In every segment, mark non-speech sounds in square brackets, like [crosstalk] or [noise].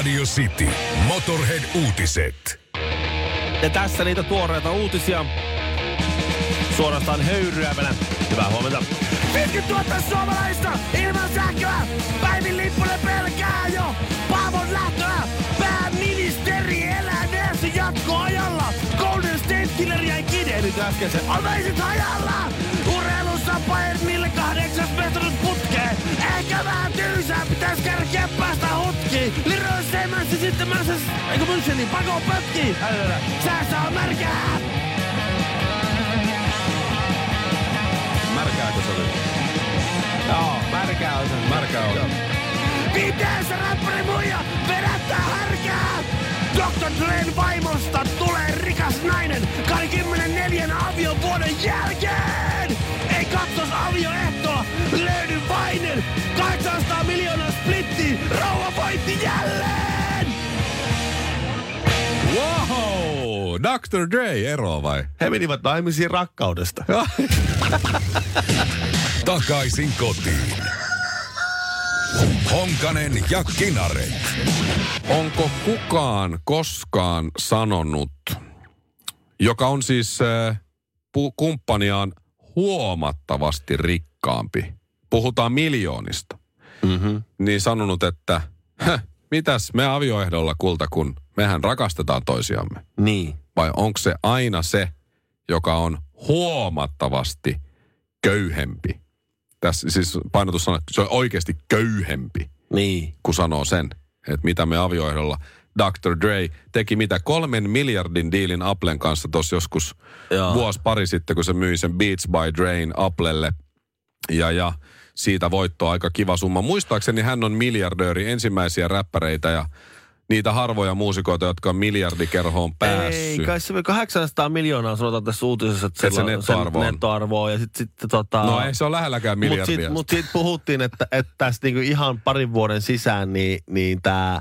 Radio City. Motorhead-uutiset. Ja tässä niitä tuoreita uutisia. Suorastaan höyryävänä. Hyvää huomenta. 50 000 suomalaista ilman sähköä. Päivin Lipponen pelkää jo Paavon lähtöä. Pääministeri elää näissä jatkoajalla. Golden State Killer jäi kiinni nyt äskeisen. Amazing hajalla. Urheilussa Bayernille kahdeksas mestaruus putkeen. Ehkä vähän tylsää, pitäis kärkeä päästä hutkiin. Leroy Seamansi sitten Manchester, eikö Münchenin, pako pötkii. Säässä on märkää. Märkääkö se oli? Joo, märkää on se. Märkää on. Miten se räppäri muija vedättää härkää? Dr. Dren vaimosta tulee rikas nainen 24 aviovuoden jälkeen! Ei katsos avioehtoa, löydy vainen 800 miljoonaa splitti, rouva voitti jälleen! Wow! Dr. Dre ero vai? He menivät naimisiin rakkaudesta. [laughs] Takaisin kotiin. Honkanen ja Kinaret. Onko kukaan koskaan sanonut, joka on siis äh, pu- kumppaniaan huomattavasti rikkaampi, puhutaan miljoonista, Mm-hmm. niin sanonut, että "Häh, mitäs me avioehdolla kulta, kun mehän rakastetaan toisiamme. Niin. Vai onko se aina se, joka on huomattavasti köyhempi? Tässä siis painotus että se on oikeasti köyhempi, Niin. kun sanoo sen, että mitä me avioehdolla. Dr. Dre teki mitä kolmen miljardin diilin Applen kanssa tuossa joskus Joo. vuosi pari sitten, kun se myi sen Beats by Drain Applelle. Ja, ja siitä voitto aika kiva summa. Muistaakseni hän on miljardööri ensimmäisiä räppäreitä ja niitä harvoja muusikoita, jotka on miljardikerhoon päässyt. Ei, kai se 800 miljoonaa sanotaan tässä uutisessa, että, se nettoarvo on. nettoarvo on. Ja sitten sit, tota... No ei se ole lähelläkään Mutta miljardia. siitä mut siitä puhuttiin, että, että tässä niinku ihan parin vuoden sisään niin, niin tämä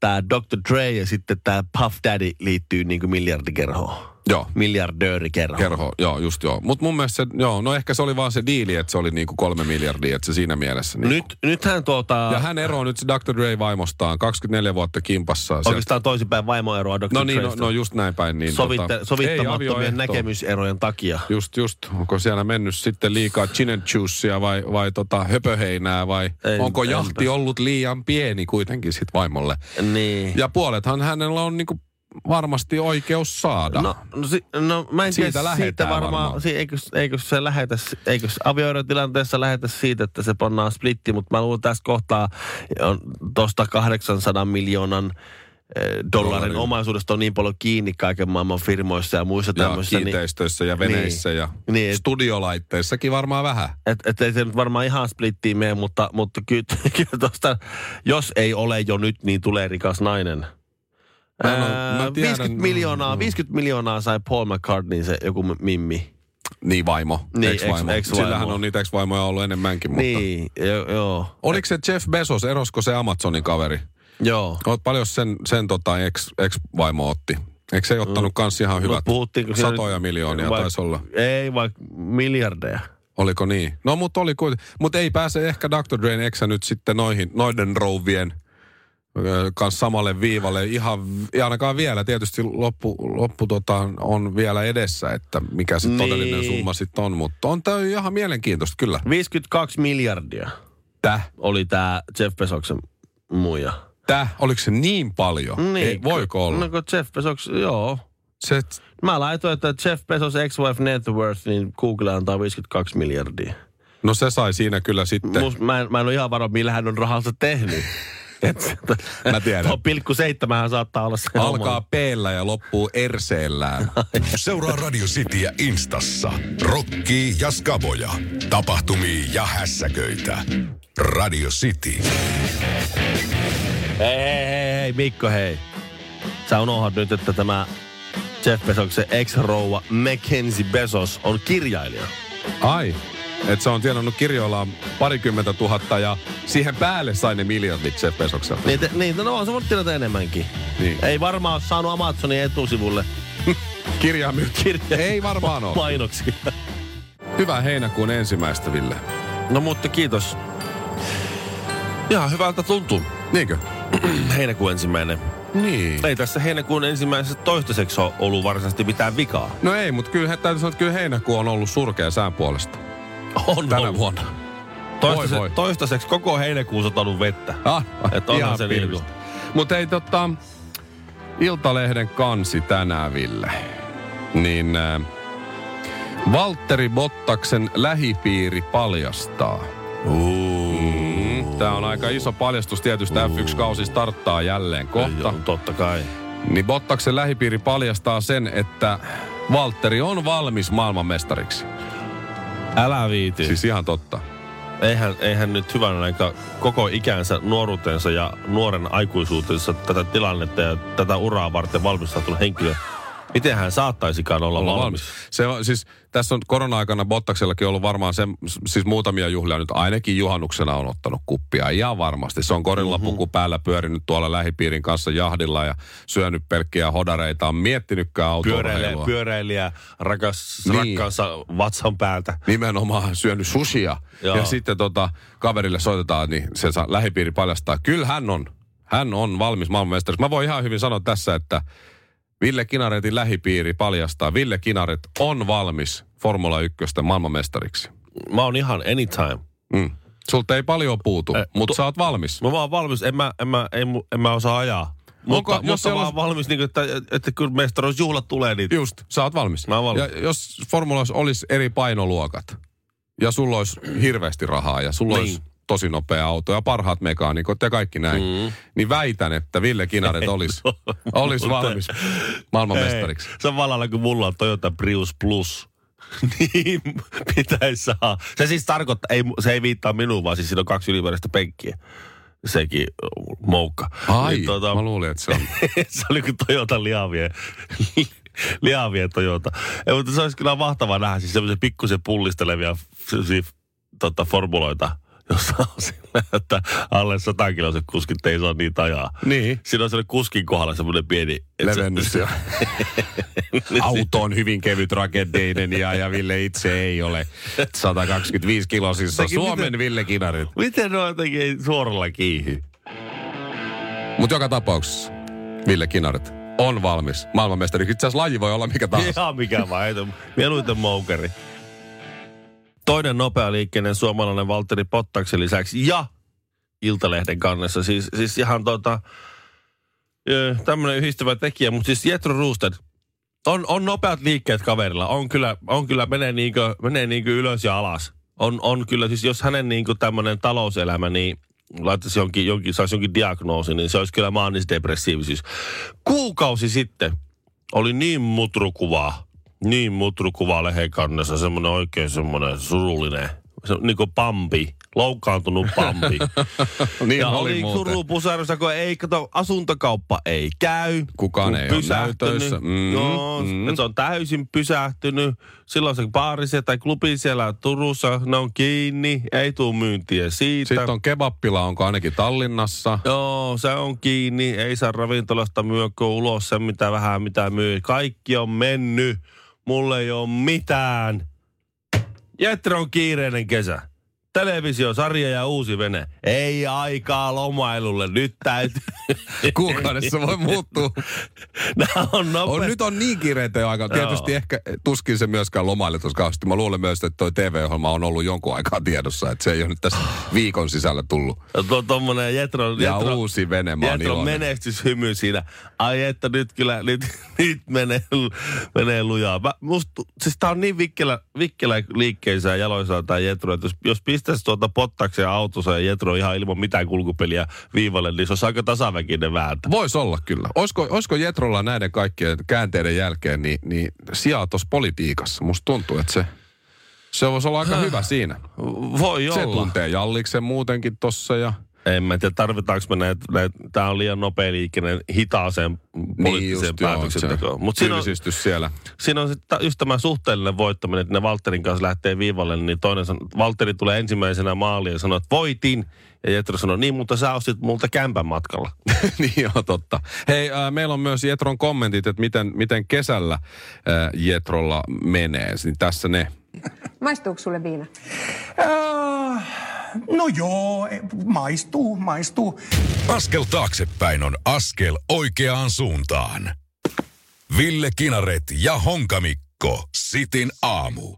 tää Dr. Dre ja sitten tämä Puff Daddy liittyy niinku miljardikerhoon. Joo, Miljardöörikerhoon. kerho, joo, just joo. Mutta mun mielestä se, joo, no ehkä se oli vaan se diili, että se oli niinku kolme miljardia, että se siinä mielessä. Niinku. Nyt, nythän tuota, Ja hän eroaa nyt se Dr. Dre vaimostaan, 24 vuotta kimpassa. Sieltä- oikeastaan toisinpäin vaimoeroa Dr. No niin, no, no just näin päin. Niin, Sovitte, tota, sovittamattomien näkemyserojen takia. Just, just. Onko siellä mennyt sitten liikaa gin and juicea vai, vai tota höpöheinää vai Ei, onko enpä. jahti ollut liian pieni kuitenkin sit vaimolle? Niin. Ja puolethan hänellä on niinku varmasti oikeus saada. No, no, si, no mä en Siitä tiedä, siitä varmaan, varmaan. si, eikö, eikö se lähetä, eikö avioerotilanteessa lähetä siitä, että se pannaan splitti, mutta mä luulen tässä kohtaa on tuosta 800 miljoonan eh, dollarin Dollarin. omaisuudesta on niin paljon kiinni kaiken maailman firmoissa ja muissa ja tämmöisissä. Niin, kiinteistöissä ja veneissä ja Niin, studiolaitteissakin varmaan vähän. et, et ei se nyt varmaan ihan splittiin mene, mutta, mutta [laughs] kyllä, kyllä tuosta, jos ei ole jo nyt, niin tulee rikas nainen. Mä en mä tiedän- 50, miljoonaa, 50 miljoonaa sai Paul McCartney, se joku mimmi. Niin vaimo, Niin, ex-vaimo. ex- ex-vaimo. Sillähän on niitä ex-vaimoja ollut enemmänkin, mutta... Niin, jo, joo. Oliko se Jeff Bezos, erosko se Amazonin kaveri? Joo. Oot paljon sen, sen tota ex, ex-vaimo otti? Eikö se ottanut kans ihan hyvät No, puhuttiinko siinä satoja miljoonia vaik- taisi olla? Ei, vaikka miljardeja. Oliko niin? No mutta oli kuitenkin. Mutta ei pääse ehkä Dr. Drain eksä nyt sitten noihin, noiden rouvien kanssa samalle viivalle. Ihan, ainakaan vielä. Tietysti loppu, loppu tota, on vielä edessä, että mikä se Niin. todellinen summa sitten on. Mutta on tämä ihan mielenkiintoista kyllä. 52 miljardia Täh? oli tämä Jeff Bezoksen muija. Täh? Oliko se niin paljon? Ei, voiko olla? No kun Jeff Bezos, joo. Se, Mä laitoin, että Jeff Bezos ex-wife net worth, niin Google antaa 52 miljardia. no se sai siinä kyllä sitten. Mä, en, mä en ole ihan varma, millä hän on rahansa tehnyt. [laughs] Et, Mä tiedän. Pilkku seitsemän saattaa olla se Alkaa p ja loppuu erseellään. Seuraa Radio Cityä Instassa. Rokkii ja skaboja. Tapahtumia ja hässäköitä. Radio City. Hei, hei, hei, hei, Mikko, hei. Sä unohdat nyt, että tämä Jeff Bezoksen ex-rouva Mackenzie Bezos on kirjailija. Ai, että se on tienannut kirjoillaan parikymmentä tuhatta ja siihen päälle sai ne miljardit Jeff Bezokselta. Niin, te, niin no on se voinut tilata enemmänkin. Niin. Ei varmaan ole saanut Amazonin etusivulle [laughs] Kirjaa myy. Ei varmaan ole. mainoksia. Hyvää heinäkuun ensimmäistä, Ville. No mutta kiitos. Ihan hyvältä tuntuu. Niinkö? [clears throat] Heinäkuun ensimmäinen. Niin. Ei tässä heinäkuun ensimmäisessä toistaiseksi ole ollut varsinaisesti mitään vikaa. No ei, mutta kyllä täytyy sanoa, että kyllä heinäkuu on ollut surkea sään puolesta. On Tänä ollut. vuonna. Toistaiseksi, voi. toistaiseksi koko heinäkuun satanut vettä. Ah, Et onhan se niinku. Mutta ei tota, Iltalehden kansi tänään, Ville. Niin äh, Valtteri Bottaksen lähipiiri paljastaa. Mm, Tämä on aika iso paljastus tietysti. F1-kausi starttaa jälleen kohta. Joo, totta kai. Niin Bottaksen lähipiiri paljastaa sen, että Valtteri on valmis maailmanmestariksi. Älä viiti. Siis ihan totta. eihän, eihän nyt hyvän aika koko ikänsä, nuoruutensa ja nuoren aikuisuutensa tätä tilannetta ja tätä uraa varten valmistautunut henkilö, miten hän saattaisikaan olla, olla valmis? Se on, siis, tässä on korona-aikana Bottaksellakin ollut varmaan se, siis muutamia juhlia nyt ainakin juhannuksena on ottanut kuppia ihan varmasti. Se on korilla Mhm. puku päällä pyörinyt tuolla lähipiirin kanssa jahdilla ja syönyt pelkkiä hodareita. On miettinytkään autourheilua. pyöräilijä rakas, Niin. rakkaansa vatsan päältä. Nimenomaan syönyt sushia. Joo. Ja sitten tota, kaverille soitetaan, niin se lähipiiri paljastaa. Kyllä hän on. Hän on valmis maailmanmestariksi. Mä voin ihan hyvin sanoa tässä, että Ville Kinaretin lähipiiri paljastaa. Ville Kinaret on valmis Formula 1 maailmanmestariksi. Mä oon ihan anytime. Mm. Sulta ei paljon puutu, Eh, mutta tu- sä oot valmis. Mä vaan valmis, en mä, en mä, en, en mä osaa ajaa. Mutta, jos mutta siellä mä olisi- oon valmis, niin kuin, että, että kun mestaruusjuhlat tulee, niin Just, sä oot valmis. Mä oon valmis. Ja jos formulassa olisi eri painoluokat ja sulla olisi hirveästi rahaa ja sulla Niin. olisi tosi nopea auto ja parhaat mekaanikot ja kaikki näin, mm. niin väitän, että Ville Kinaret [laughs] olisi olis valmis maailmanmestariksi. Ei, se on valalla, kun mulla on Toyota Prius Plus. [laughs] niin pitäisi saada. Se siis tarkoittaa, ei, se ei viittaa minuun, vaan siis siinä on kaksi ylimääräistä penkkiä. Sekin uh, moukka. Ai, Niin, tota, mä luulin, että se on. [laughs] se oli kuin Toyota lihavien, lihavien Toyota. Ei, mutta se olisi kyllä mahtavaa nähdä, siis semmoisia pikkusen pullistelevia semmosia, tota, formuloita, jossa on sillä, että alle 100 kiloiset kuskit ei saa niitä ajaa. Niin. Siinä on sellainen kuskin kohdalla semmoinen pieni... se- Levennys ja [laughs] auto on hyvin kevyt rakenteinen ja, ja Ville itse ei ole 125 kilosissa. Sekin Suomen miten- Ville Kinaret. Miten ne jotenkin ei suoralla kiihi? Mutta joka tapauksessa Ville Kinaret on valmis maailmanmestariksi. Itse asiassa laji voi olla mikä tahansa. Ihan mikä vaan, mieluiten moukeri. Toinen nopea liikkeinen suomalainen Valtteri Pottaksen lisäksi ja Iltalehden kannessa. Siis, siis ihan tota, tämmöinen yhdistävä tekijä, mutta siis Jetro Roosted, on, on nopeat liikkeet kaverilla. On kyllä, on kyllä menee, niinkö, menee niinkö ylös ja alas. On, on kyllä, siis jos hänen niinkö tämmöinen talouselämä, niin laittaisi jonkin, jonkin, saisi jonkin diagnoosin, niin se olisi kyllä maanisdepressiivisyys. Kuukausi sitten oli niin mutrukuvaa, niin mutrukuvaa lehekannessa, semmoinen oikein semmoinen surullinen, se, niin kuin pampi, loukkaantunut pampi. [laughs] niin ja oli oli kun ei, kato, asuntokauppa ei käy. Kukaan ei ole pysähtynyt. näytöissä. Mm, Joo, mm. se on täysin pysähtynyt. Silloin se baari tai klubi siellä Turussa, ne on kiinni, ei tule myyntiä siitä. Sitten on kebappila, onko ainakin Tallinnassa. Joo, se on kiinni. Ei saa ravintolasta myyäkö ulos se, mitä vähän mitä myy. Kaikki on mennyt. Mulle ei ole mitään. Jetre on kiireinen kesä. Televisiosarja ja uusi vene. Ei aikaa lomailulle. Nyt täytyy. [laughs] Kuukaudessa voi muuttua. [laughs] Nämä on. On, nyt on niin kiireitä jo aika. Tietysti Joo. ehkä tuskin se myöskään lomaille tuossa kauheasti. Mä luulen myös, että toi TV-ohjelma on ollut jonkun aikaa tiedossa. Että se ei ole nyt tässä viikon sisällä tullut. Tuo tommonen Jetro, Ja Jetro, uusi vene, mä Jetro menestyshymy siinä. Ai että nyt kyllä, nyt, [laughs] nyt menee, menee lujaa. Mä, musta, siis tää on niin vikkelä, vikkelä liikkeensä ja jaloissaan tää Jetro, että jos, jos pistäisi tuota pottaksen autossa ja Jetro ihan ilman mitään kulkupeliä viivalle, niin se olisi aika tasaväkinen vääntö. Voisi olla kyllä. Olisiko, olisiko Jetrolla näiden kaikkien käänteiden jälkeen niin, niin sijaa tuossa politiikassa? Musta tuntuu, että se, se voisi olla aika hyvä siinä. Voi Se olla. tuntee Jalliksen muutenkin tossa ja... En mä tiedä, tarvitaanko me näitä, näitä tää on liian nopea liikkeinen hitaaseen poliittiseen Niin päätöksentekoon. se Mutta siinä on, siellä. siinä on sitten just tämä suhteellinen voittaminen, että ne Valterin kanssa lähtee viivalle, niin toinen sanoo, Valtteri tulee ensimmäisenä maaliin ja sanoo, että voitin. Ja Jetro sanoo, niin, mutta sä ostit multa kämpän matkalla. [laughs] niin joo, totta. Hei, äh, meillä on myös Jetron kommentit, että miten, miten kesällä äh, Jetrolla menee. Niin tässä ne. Maistuuko sulle viina? No joo, e, maistuu, maistuu. Askel taaksepäin on askel oikeaan suuntaan. Ville Kinaret ja Honkamikko. Sitin aamu.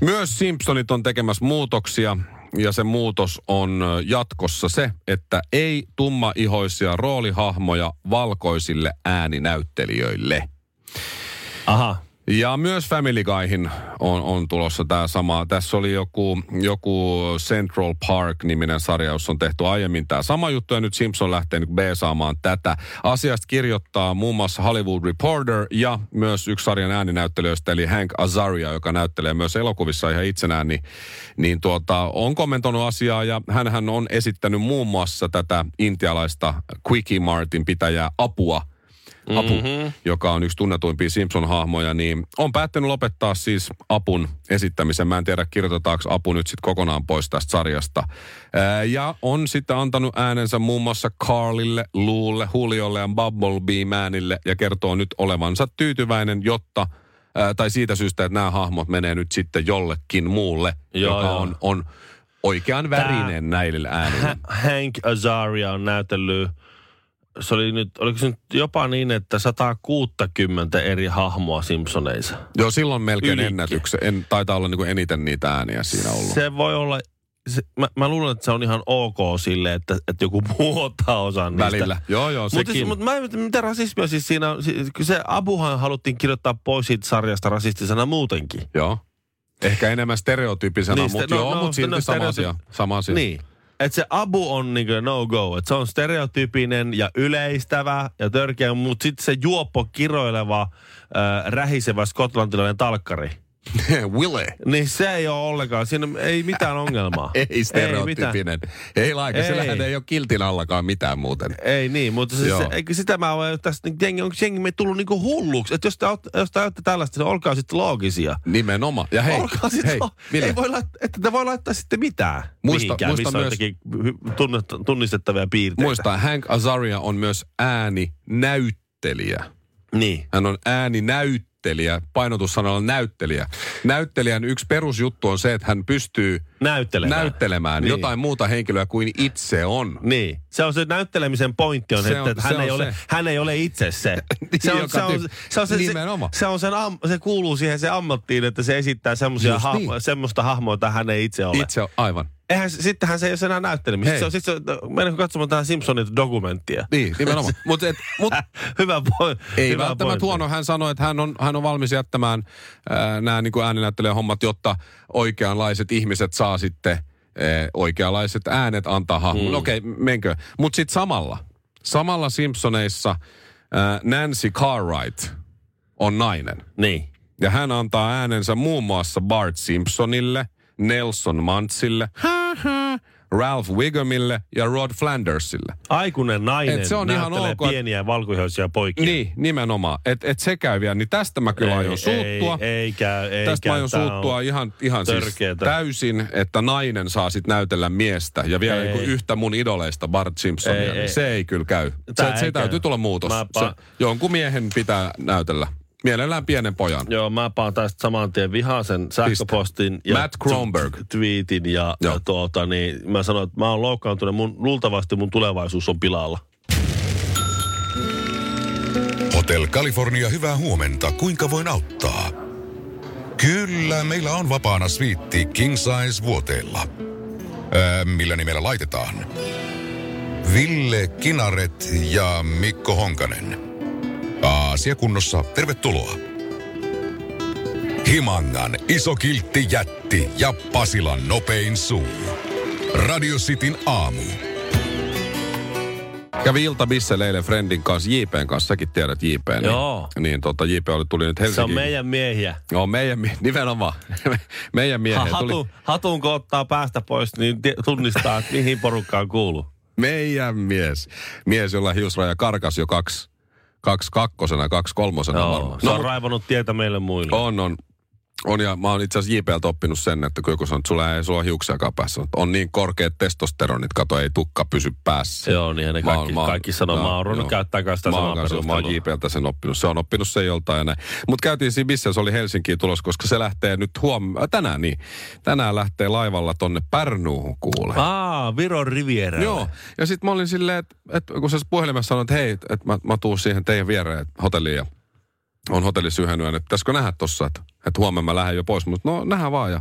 Myös Simpsonit on tekemässä muutoksia ja se muutos on jatkossa se, että ei tummaihoisia roolihahmoja valkoisille ääninäyttelijöille. Aha. Ja myös Family Guyhin on, on tulossa tämä sama. Tässä oli joku, joku Central Park-niminen sarja, jossa on tehty aiemmin tämä sama juttu, ja nyt Simpson lähtee nyt B-saamaan tätä. Asiasta kirjoittaa muun muassa Hollywood Reporter ja myös yksi sarjan ääninäyttelijöistä, eli Hank Azaria, joka näyttelee myös elokuvissa ihan itsenään, niin, niin tuota, on kommentoinut asiaa, ja hän on esittänyt muun muassa tätä intialaista Quickie Martin pitäjää apua, Apu, mm-hmm. joka on yksi tunnetuimpia Simpson-hahmoja, niin on päättänyt lopettaa siis Apun esittämisen. Mä en tiedä, kirjoitetaanko Apu nyt sitten kokonaan pois tästä sarjasta. Ää, ja on sitten antanut äänensä muun muassa Carlille, Luulle, Juliolle ja Bumblebee Manille ja kertoo nyt olevansa tyytyväinen, jotta ää, tai siitä syystä, että nämä hahmot menee nyt sitten jollekin muulle, Joo, joka joo. on, on oikean värinen näille äänille. Ha- [laughs] Hank Azaria on näytellyt, se oli nyt, oliko se nyt jopa niin, että 160 eri hahmoa Simpsoneissa. Joo, silloin melkein Ylikin. ennätyksen. En, taitaa olla niin eniten niitä ääniä siinä ollut. Se voi olla, se, mä, mä luulen, että se on ihan ok sille, että, että joku muu ottaa osan niistä. Välillä. Joo, joo, Mutta sekin. mut mä en mitä rasismia siis siinä on. Si- kun Se Abuhan haluttiin kirjoittaa pois siitä sarjasta rasistisena muutenkin. Joo. Ehkä enemmän stereotyyppisena, Niin, mutta no- joo, no, mutta silti no, sama asia. Sama asia. Niin. Että se Abu on niinku no go. Että se on stereotyypinen ja yleistävä ja törkeä, mutta sitten se juoppo kiroileva, äh, rähisevä skotlantilainen talkkari. [laughs] Wille. Niin se ei ole ollenkaan, siinä ei mitään ongelmaa. Ei mitään. stereotyyppinen. Ei, ei laika, Ei. sillähän ei ole kiltin allakaan mitään muuten. Ei niin, mutta se, eikö sitä mä olen tästä, niin jengi, onko jengi me tullut niinku hulluksi? Että jos te, jos te ajatte tällaista, niin olkaa sitten loogisia. Nimenomaan. Ja hei, olkaa sit hei, lo- Ville, ei voi laittaa, että te voi laittaa sitten mitään. Muista- mihinkään, muista missä on myös- tunnet- tunnistettavia piirteitä. muista, Hank Azaria on myös ääninäyttelijä. Niin. Hän on ääninäyttelijä, painotussanalla näyttelijä. Näyttelijän yksi perusjuttu on se, että hän pystyy Näyttelemään. näyttelemään Niin. jotain muuta henkilöä kuin itse on. Niin. Se on se näyttelemisen pointti on, Se että, on- että se hän, on ei ole, se. hän ei ole itse se. [laughs] Niin, se, on, se, on, se, on se, se, Nimenomaan. se, on sen am, se kuuluu siihen se ammattiin, että se esittää semmosia Just ha, niin. semmoista hahmoa, jota hän ei itse ole. Itse on, aivan. Eihän, se- sittenhän se ei ole enää näyttelemistä. Se on, sit se, mennäänkö katsomaan tähän Simpsonit dokumenttia? Niin, nimenomaan. Mutta [laughs] mut, [laughs] hyvä point. Ei hyvä välttämättä pointti. huono. Hän sanoi, että hän on, hän on valmis jättämään nämä niin ääninäyttelijän hommat, jotta oikeanlaiset ihmiset saa sitten ää, oikeanlaiset äänet antaa hahmolle. Mm. Okei, okay, menkö. Mutta sitten samalla, samalla Simpsoneissa ää, Nancy Cartwright on nainen. Niin. Ja hän antaa äänensä muun muassa Bart Simpsonille, Nelson Mantsille, Ralph Wiggumille ja Rod Flandersille. Aikuinen nainen Et se on ihan ok, et- pieniä valkoihoisia poikia. Niin, nimenomaan. Että et se käy vielä, niin tästä mä kyllä aion suuttua. Ei, ei käy, ei Tästä käy. mä aion suuttua ihan, ihan siis täysin, että nainen saa sit näytellä miestä. Ja vielä Ei. niin yhtä mun idoleista Bart Simpsonia. Ei, niin ei. se ei kyllä käy. Tää Se, ei se täytyy käy. tulla muutos. Mä Se, pa- jonkun miehen pitää näytellä. Mielellään pienen pojan. Joo, mä paan tästä saman tien vihaisen sähköpostin ja Matt Kronberg. tweetin ja, Joo. ja tuota, niin mä sanoin, että mä oon loukkaantunut, mun, luultavasti mun tulevaisuus on pilalla. Hotel California, hyvää huomenta. Kuinka voin auttaa? Kyllä, meillä on vapaana sviitti King Size vuoteella. Ää, millä nimellä laitetaan? Ville Kinaret ja Mikko Honkanen. Aasia kunnossa, tervetuloa. Himangan iso kiltti jätti ja Pasilan nopein suu. Radio Cityn aamu. Kävi ilta Bissel eilen Friendin kanssa, JPn kanssa, säkin tiedät JP. Niin, Joo. Niin tota, JP oli, tuli nyt Se on Helsinkiin. meidän miehiä. Joo, meidän, mie- nimenomaan. [laughs] meidän miehiä. Ha, Tuli, hatu, hatun kun ottaa päästä pois, niin tunnistaa, että mihin porukkaan kuuluu. meidän mies. Mies, jolla hiusraja karkas jo kaksi, kaksi kakkosena, kaksi kolmosena Joo, varmaan. se on mut- raivannut tietä meille muille. On, on. On ja mä oon itse asiassa JPLtä oppinut sen, että kun joku sanoo, että sulla ei sulla on hiuksiakaan päässä, että on niin korkeat testosteronit, kato ei tukka pysy päässä. Joo, niin ne kaikki, mä oon- kaikki sanoo. Mä oon ruvennut käyttää sitä Mä samaa kanssa- Mä oon. JPLtä sen oppinut. Se on oppinut sen joltain ja näin. Mutta käytiin siinä missä se oli Helsinkiin tulos, koska se lähtee nyt huom... äh, tänään niin. Tänään lähtee laivalla tonne Pärnuuhun kuule. Aa, Viron Riviera. Joo, ja sitten mä olin silleen, että, että kun sä puhelimessa sanoit, että hei, että mä, mä tuun siihen teidän viereen hotelliin ja on hotellissa yhden yön, että pitäisikö nähdä tossa, että, että huomenna mä lähden jo pois. Mutta no nähdään vaan ja,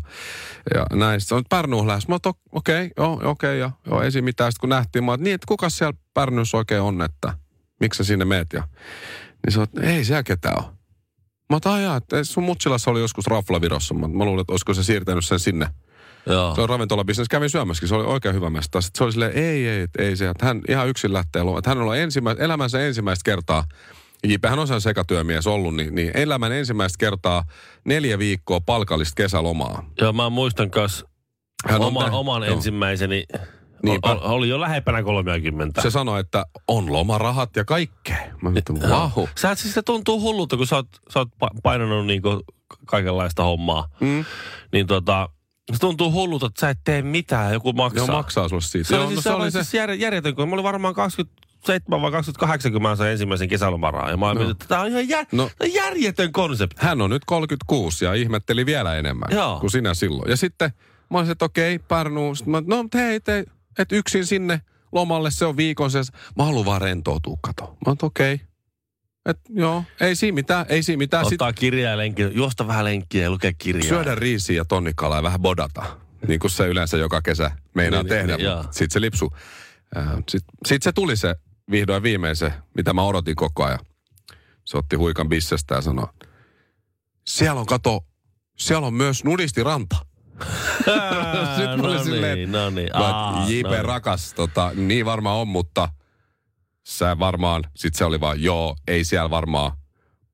ja näin. Sitten on Pärnuun lähes. Mä okei, okay, joo, okei, okay, ja joo, ei siinä mitään. Sitten kun nähtiin, mä oon, että niin, että kuka siellä Pärnuussa oikein on, että miksi sä sinne meet? Ja, niin on, että ei siellä ketään ole. Mä oon, että että sun mutsilassa oli joskus raflavirossa. Mä, mä luulen, että olisiko se siirtänyt sen sinne Joo. se on ravintolabisnes. Kävin syömässäkin, se oli oikein hyvä mesta. Sitten se oli silleen, ei, ei, ei se, että hän ihan yksin lähtee luo. Että hän on ensimmä, elämänsä ensimmäistä kertaa, JP, hän on sen sekatyömies ollut, niin, niin elämän ensimmäistä kertaa neljä viikkoa palkallista kesälomaa. Joo, mä muistan kas Hän oman, tä- oman joo. ensimmäiseni. Niinpä. Ol, oli jo lähempänä 30. Se sanoi, että on lomarahat ja kaikkea. Mä mietin, vahu. Sä siis se tuntuu hullulta, kun sä oot, sä oot pa- painanut niinku kaikenlaista hommaa. Mm. Niin tota, se tuntuu hullulta, että sä et tee mitään, joku maksaa. Joo, maksaa sulle siitä. Se oli Joo, siis, no se oli siis jär, järjetön, kun mä olin varmaan 27 vai 28, kun mä sain ensimmäisen kesälomaraa. Ja mä no. että tää on ihan jär, No. järjetön konsepti. hän on nyt 36 ja ihmetteli vielä enemmän Joo. kuin sinä silloin. Ja sitten mä olisin, että okei, Pärnu. Sitten mä, no hei, te, et yksin sinne lomalle, se on viikon se. Mä haluan vaan rentoutua, kato. Mä oon, okei. Et joo, ei siinä mitään, ei siinä mitään. Ottaa kirjaa ja lenkkiä, juosta vähän lenkkiä ja lukea kirjaa. syödä riisiä ja tonnikalaa ja vähän bodata. Niin kuin se yleensä joka kesä meinaa Niin, tehdä. niin, mutta joo. Sitten se lipsu. Sitten sit se tuli se vihdoin viimein se, mitä mä odotin koko ajan. Se otti huikan bissestä ja sanoi, siellä on kato, siellä on myös nudistiranta. Ää, [laughs] Sitten no silleen, niin, no niin. Aa, JP no niin. rakas, tota, niin varmaan on, mutta sä varmaan, sit se oli vaan, joo, ei siellä varmaan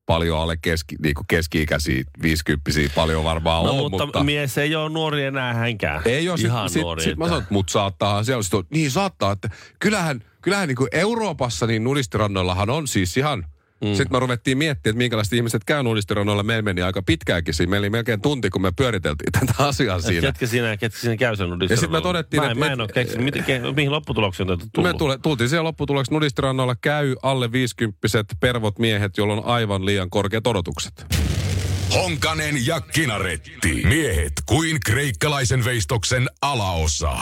paljon alle keski, niinku keski-ikäisiä, viisikymppisiä paljon varmaan No on, mutta, mutta... mies ei ole nuori enää hänkään. Ei ole, sit, Ihan sit, nuori. sit, mä sanon, että mut saattaa siellä sit, on- niin saattaa, että kyllähän, kyllähän niin kuin Euroopassa niin nudistirannoillahan on siis ihan, mm. sitten me ruvettiin miettimään, että minkälaiset ihmiset käy nudistirannoilla. Meillä meni aika pitkäänkin siinä. Meillä oli melkein tunti, kun me pyöriteltiin tätä asiaa siinä. Ketkä siinä, ketkä siinä käy sen Ja sit me todettiin, mä, en- että- Mä en et- ole keksinyt, miten, ke- mihin lopputulokseen on tullut. Me tule, tultiin siellä lopputuloksi nudistirannoilla käy alle 50 pervot miehet, joilla on aivan liian korkeat odotukset. Honkanen ja Kinaretti. Miehet kuin kreikkalaisen veistoksen alaosa.